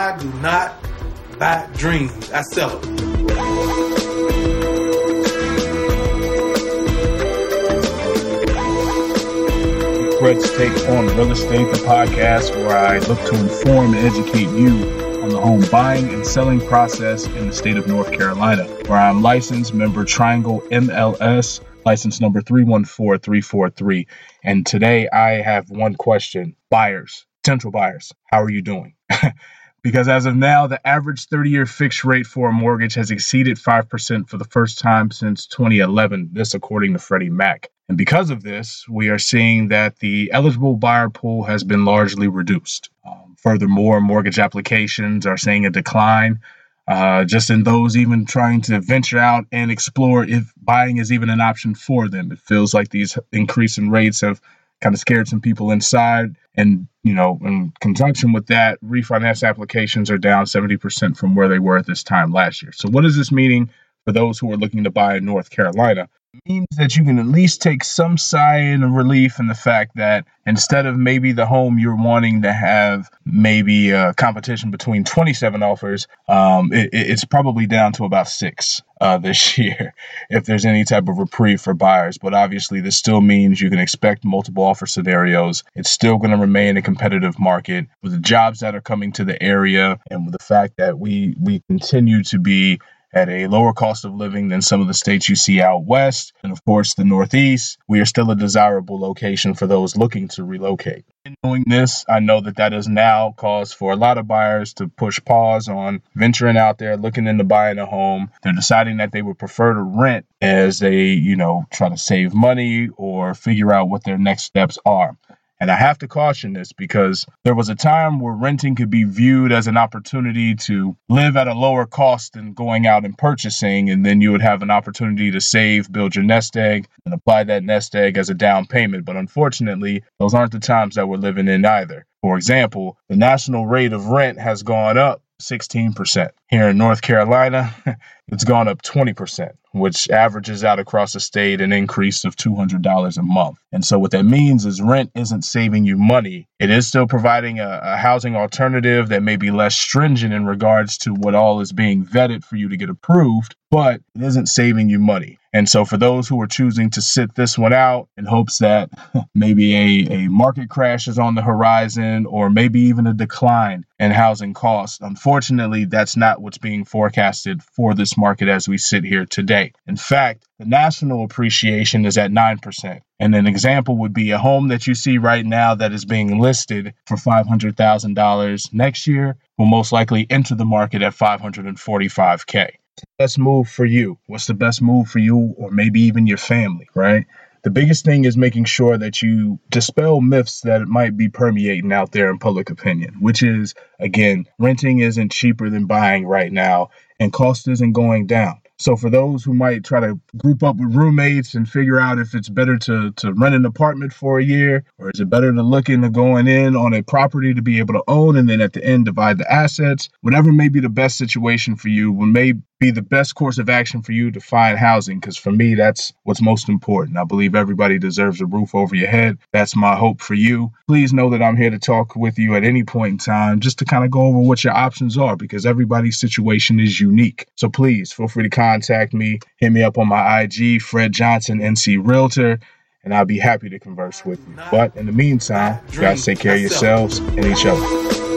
I do not buy dreams. I sell them. Fred's Take on Real Estate, the podcast where I look to inform and educate you on the home buying and selling process in the state of North Carolina, where I'm licensed member Triangle MLS, license number 314343. And today I have one question buyers, potential buyers, how are you doing? because as of now, the average 30 year fixed rate for a mortgage has exceeded 5% for the first time since 2011, this according to Freddie Mac. And because of this, we are seeing that the eligible buyer pool has been largely reduced. Um, furthermore, mortgage applications are seeing a decline. Uh, just in those even trying to venture out and explore if buying is even an option for them. It feels like these increasing rates have kind of scared some people inside. And, you know, in conjunction with that, refinance applications are down 70% from where they were at this time last year. So, what is this meaning for those who are looking to buy in North Carolina? Means that you can at least take some sign of relief in the fact that instead of maybe the home you're wanting to have maybe a competition between 27 offers, um, it, it's probably down to about six uh, this year if there's any type of reprieve for buyers. But obviously, this still means you can expect multiple offer scenarios. It's still going to remain a competitive market with the jobs that are coming to the area and with the fact that we we continue to be at a lower cost of living than some of the states you see out west. And of course, the Northeast, we are still a desirable location for those looking to relocate. In knowing this, I know that that is now cause for a lot of buyers to push pause on venturing out there, looking into buying a home. They're deciding that they would prefer to rent as they, you know, try to save money or figure out what their next steps are. And I have to caution this because there was a time where renting could be viewed as an opportunity to live at a lower cost than going out and purchasing. And then you would have an opportunity to save, build your nest egg, and apply that nest egg as a down payment. But unfortunately, those aren't the times that we're living in either. For example, the national rate of rent has gone up 16%. Here in North Carolina, it's gone up 20%, which averages out across the state an increase of $200 a month. And so, what that means is rent isn't saving you money. It is still providing a, a, housing alternative that may be less stringent in regards to what all is being vetted for you to get approved, but it isn't saving you money. And so, for those who are choosing to sit this one out in hopes that maybe a, a market crash is on the horizon or maybe even a decline in housing costs, unfortunately, that's not what's being forecasted for this market as we sit here today. In fact, the national appreciation is at 9%. And an example would be a home that you see right now that is being listed for $500,000 next year will most likely enter the market at 545K. Best move for you? What's the best move for you or maybe even your family, right? The biggest thing is making sure that you dispel myths that might be permeating out there in public opinion, which is, again, renting isn't cheaper than buying right now and cost isn't going down. So for those who might try to group up with roommates and figure out if it's better to, to rent an apartment for a year or is it better to look into going in on a property to be able to own and then at the end divide the assets, whatever may be the best situation for you, what may be the best course of action for you to find housing because for me that's what's most important. I believe everybody deserves a roof over your head. That's my hope for you. Please know that i'm here to talk with you at any point in time just to kind of go over what your options are because everybody's situation is unique. So please feel free to contact me hit me up on my ig fred johnson nc realtor and i'll be happy to converse with you. But in the meantime you guys take care of yourselves and each other